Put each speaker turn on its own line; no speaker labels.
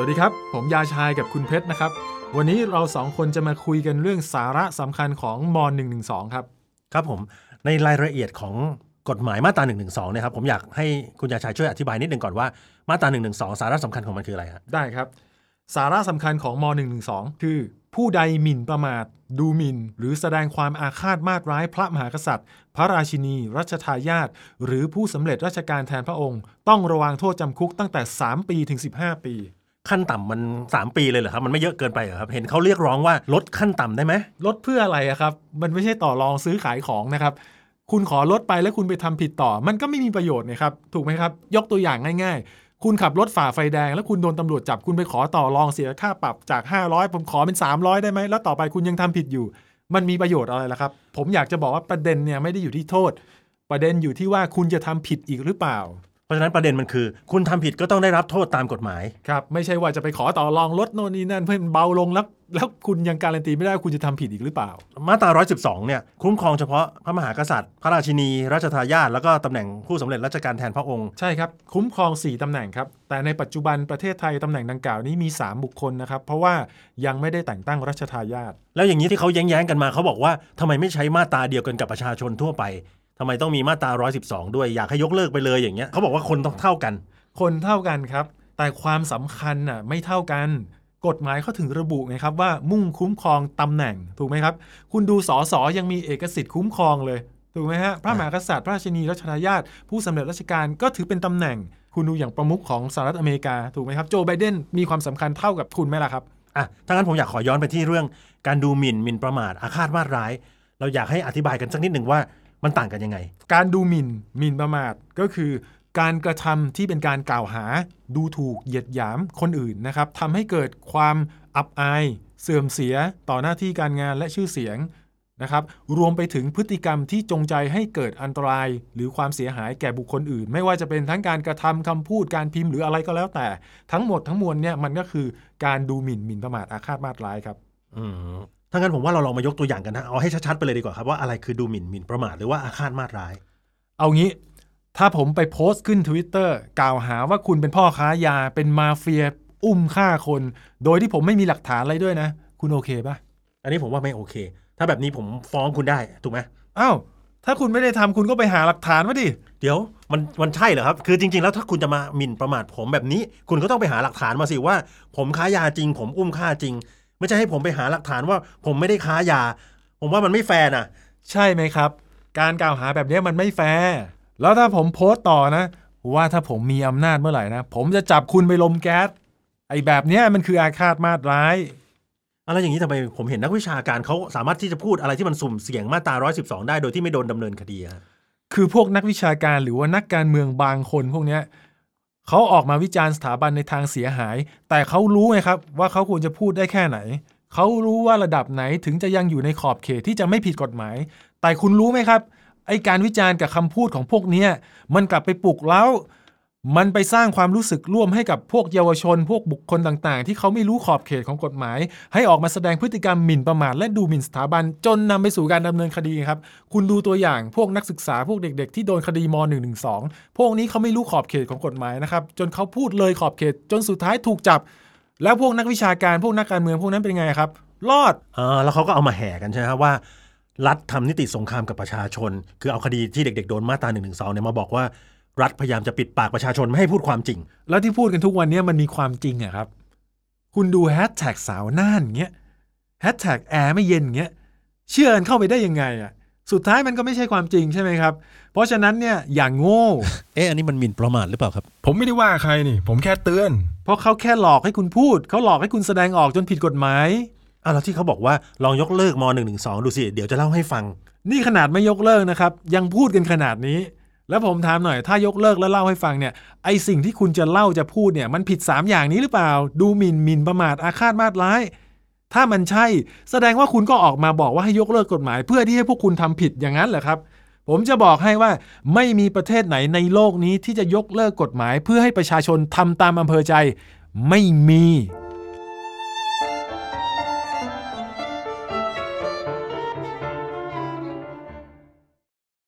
สวัสดีครับ ผมยาชายกับคุณเพชรนะครับ วันนี้เราสองคนจะมาคุยกันเรื่องสาระสำคัญของม .112 ครับ
ครับผมในรายละเอียดของกฎหมายมาตรา1นึเนี่ยครับผมอยากให้คุณยาชัยช่วยอธิบายนิดนึงก่อนว่ามาตรา1นึสาระสำคัญของมันคืออะไรฮะ
ได้ครับ สาระสำคัญของม .112 คือ ผู้ใดหมิ่นประมาท ดูหมิ่น หรือแสดงความอาฆาตมาตร้ายพระมหากษัตริย์ พระราชินี รัชทายาทหรือผู้สำเร็จราชการแทนพระองค์ ต้องระวังโทษจำคุกตั้งแต่ 3 ปีถึง 15 ปี
ขั้นต่ำมัน 3 ปีเลยเหรอครับ มันไม่เยอะเกินไปเหรอครับ เห็นเขาเรียกร้องว่าลดขั้นต่ำได้ไหม
ลดเพื่ออะไระครับ มันไม่ใช่ต่อรองซื้อขายของนะครับ คุณขอลดไปแล้วคุณไปทำผิดต่อ มันก็ไม่มีประโยชน์นะครับ ถูกไหมครับ ยกตัวอย่างง่ายๆ คุณขับรถฝ่าไฟแดง แล้วคุณโดนตำรวจจับคุณไปขอต่อรองเสียค่าปรับจาก 500 ผมขอเป็น 300 ได้ไหมแล้วต่อไปคุณยังทำผิดอยู่ มันมีประโยชน์อะไรล่ะครับ ผมอยากจะบอกว่าประเด็นเนี่ยไม่ได้อยู่ที่โทษ ประเด็นอยู่ที่ว่าคุณจะทำผิดอีกหรือเปล่า
เพราะฉะนั้นประเด็นมันคือ คุณทำผิดก็ต้องได้รับโทษตามกฎหมาย
ครับ ไม่ใช่ว่าจะไปขอต่อรองลดโน่นนี่นั่นเพื่อให้มันเบาลงแล้วแล้วคุณยังการันตีไม่ได้ว่าคุณจะทำผิดอีกหรือเปล่า
มาตรา 112 เนี่ยคุ้มครองเฉพาะพระมหากษัตริย์ พระราชินีรัชทายาทแล้วก็ตำแหน่งผู้สำเร็จราชการแทนพระองค์
ใช่ครับ คุ้มครอง 4ตำแหน่งครับ แต่ในปัจจุบันประเทศไทยตำแหน่งดังกล่าวนี้มี 3 บุคคลนะครับ เพราะว่ายังไม่ได้แต่งตั้งรัชทายาท
แล้วอย่างนี้ที่เขาแย้งๆกันมาเขาบอกว่าทำไมไม่ใช้มาตราเดียวกันกับประชาชนทั่วไป ทำไมต้องมีมาตรา 112 ด้วยอยากให้ยกเลิกไปเลยอย่างเงี้ยเขาบอกว่าคนต้องเท่ากัน
คนเท่ากันครับ แต่ความสำคัญน่ะไม่เท่ากัน กฎหมายเขาถึงระบุไงครับว่ามุ่งคุ้มครองตำแหน่งถูกไหมครับ คุณดูสอสอยังมีเอกสิทธิ์คุ้มครองเลยถูกไหมฮะพระมหากษัตริย์พระราชินีรัชทายาทผู้สำเร็จราชการก็ถือเป็นตำแหน่ง คุณดูอย่างประมุขของสหรัฐอเมริกาถูกไหมครับโจไบเดนมีความสำคัญเท่ากับคุณไหมล่ะครับ
อะถ้างั้นผมอยากขอย้อนไปที่เรื่องการดูหมิ่นหมิ่นประมาทอาฆาตมาตร้าย เราอยากให้อธิบายกันสักนิดหนึ่งว่า มันต่างกันยังไง
การดูหมิ่นหมิ่นประมาทก็คือการกระทำที่เป็นการกล่าวหาดูถูกเหยียดหยามคนอื่นนะครับทำให้เกิดความอับอาย เสื่อมเสียต่อหน้าที่การงานและชื่อเสียงนะครับ รวมไปถึงพฤติกรรมที่จงใจให้เกิดอันตราย หรือความเสียหายแก่บุคคลอื่น ไม่ว่าจะเป็นทั้งการกระทำคำพูดการพิมพ์หรืออะไรก็แล้วแต่ ทั้งหมดทั้งมวลเนี่ยมันก็คือการดูหมิ่นหมิ่นประมาทอาฆาตมาตร้ายครับ
อืม ถ้างั้นผมว่าเราลองมายกตัวอย่างกันนะ เอาให้ชัดๆไปเลยดีกว่าครับว่าอะไรคือดูหมิ่นหมิ่นประมาทหรือว่าอาฆาตมาตร้าย
เอางี้ ถ้าผมไปโพสต์ขึ้น Twitter กล่าวหาว่าคุณเป็นพ่อค้ายาเป็นมาเฟียอุ้มฆ่าคน โดยที่ผมไม่มีหลักฐานอะไรด้วยนะ คุณโอเคปะ
อันนี้ผมว่าไม่โอเค ถ้าแบบนี้ผมฟ้องคุณได้ถูกไหม
อ้าวถ้าคุณไม่ได้ทำคุณก็ไปหาหลักฐานมาดิ
เดี๋ยวมันมันใช่เหรอครับ คือจริง ๆ แล้วถ้าคุณจะมาหมิ่นประมาทผมแบบนี้ คุณก็ต้องไปหาหลักฐานมาสิว่า ผมค้ายาจริง ผมอุ้มฆ่าจริง ไม่ใช่ให้ผมไปหาหลักฐานว่าผมไม่ได้ค้ายา ผมว่ามันไม่แฟร์นะ
ใช่ไหมครับ การกล่าวหาแบบนี้มันไม่แฟร์แล้วถ้าผมโพสต์ต่อนะ ว่าถ้าผมมีอำนาจเมื่อไหร่นะ ผมจะจับคุณไปรมแก๊สไอ้แบบเนี้ยมันคืออาฆาตมาดร้าย
อะไรอย่างนี้ทำไมผมเห็นนักวิชาการเขาสามารถที่จะพูดอะไรที่มันสุ่มเสี่ยงมาตรา 112 ได้โดยที่ไม่โดนดำเนินคดีอะ
คือพวกนักวิชาการหรือว่านักการเมืองบางคนพวกเนี้ย เขาออกมาวิจารณ์สถาบันในทางเสียหาย แต่เขารู้ไงครับว่าเขาควรจะพูดได้แค่ไหน เขารู้ว่าระดับไหนถึงจะยังอยู่ในขอบเขตที่จะไม่ผิดกฎหมาย แต่คุณรู้ไหมครับไอการวิจารณ์กับคำพูดของพวกนี้มันกลับไปปลุกเล้า มันไปสร้างความรู้สึกร่วมให้กับพวกเยาวชน พวกบุคคลต่างๆ ที่เขาไม่รู้ขอบเขตของกฎหมาย ให้ออกมาแสดงพฤติกรรมหมิ่นประมาทและดูหมิ่นสถาบัน จนนำไปสู่การดำเนินคดีครับ คุณดูตัวอย่างพวกนักศึกษาพวกเด็ก ๆ ที่โดนคดีม .112 พวกนี้เขาไม่รู้ขอบเขตของกฎหมายนะครับ จนเขาพูดเลยขอบเขต จนสุดท้ายถูกจับ แล้วพวกนักวิชาการพวกนักการเมืองพวกนั้นเป็นไงครับ รอด
อ่าแล้วเขาก็เอามาแห่กันใช่ไหมครับว่ารัฐทำนิติสงครามกับประชาชน คือเอาคดีที่เด็ก ๆ โดนมาตรา1นึเนี่ยมาบอกว่า รัฐพยายามจะปิดปากประชาชนไม่ให้พูดความจริง
แล้วที่พูดกันทุกวันนี้มันมีความจริงอะครับ คุณดูแฮชแท็กสาวน่านเงี้ยแฮชแท็กแอร์ไม่เย็นเงี้ยเชื่อกันเข้าไปได้ยังไงอะสุดท้ายมันก็ไม่ใช่ความจริงใช่ไหมครับ เพราะฉะนั้นเนี่ยอย่างโง่
เอ๊ะอันนี้มันหมิ่นประมาทหรือเปล่าครับ
ผมไม่ได้ว่าใครนี่ ผมแค่เตือน
เพราะเขาแค่หลอกให้คุณพูด เขาหลอกให้คุณแสดงออกจนผิดกฎหมาย
อะแล้วที่เขาบอกว่าลองยกเลิกม .112 ดูสิ เดี๋ยวจะเล่าให้ฟัง
นี่ขนาดไม่ยกเลิกนะครับ ยังพูดกันขนาดนี้ แล้วผมถามหน่อยถ้ายกเลิกแล้วเล่าให้ฟังเนี่ยไอสิ่งที่คุณจะเล่าจะพูดเนี่ยมันผิด 3 อย่างนี้หรือเปล่า ดูหมิ่นหมิ่นประมาทอาฆาตมาตร้าย ถ้ามันใช่ แสดงว่าคุณก็ออกมาบอกว่าให้ยกเลิกกฎหมาย เพื่อที่ให้พวกคุณทำผิดอย่างนั้นเหรอครับ ผมจะบอกให้ว่าไม่มีประเทศไหนในโลกนี้ที่จะยกเลิกกฎหมาย เพื่อให้ประชาชนทำตามอำเภอใจ ไม่มี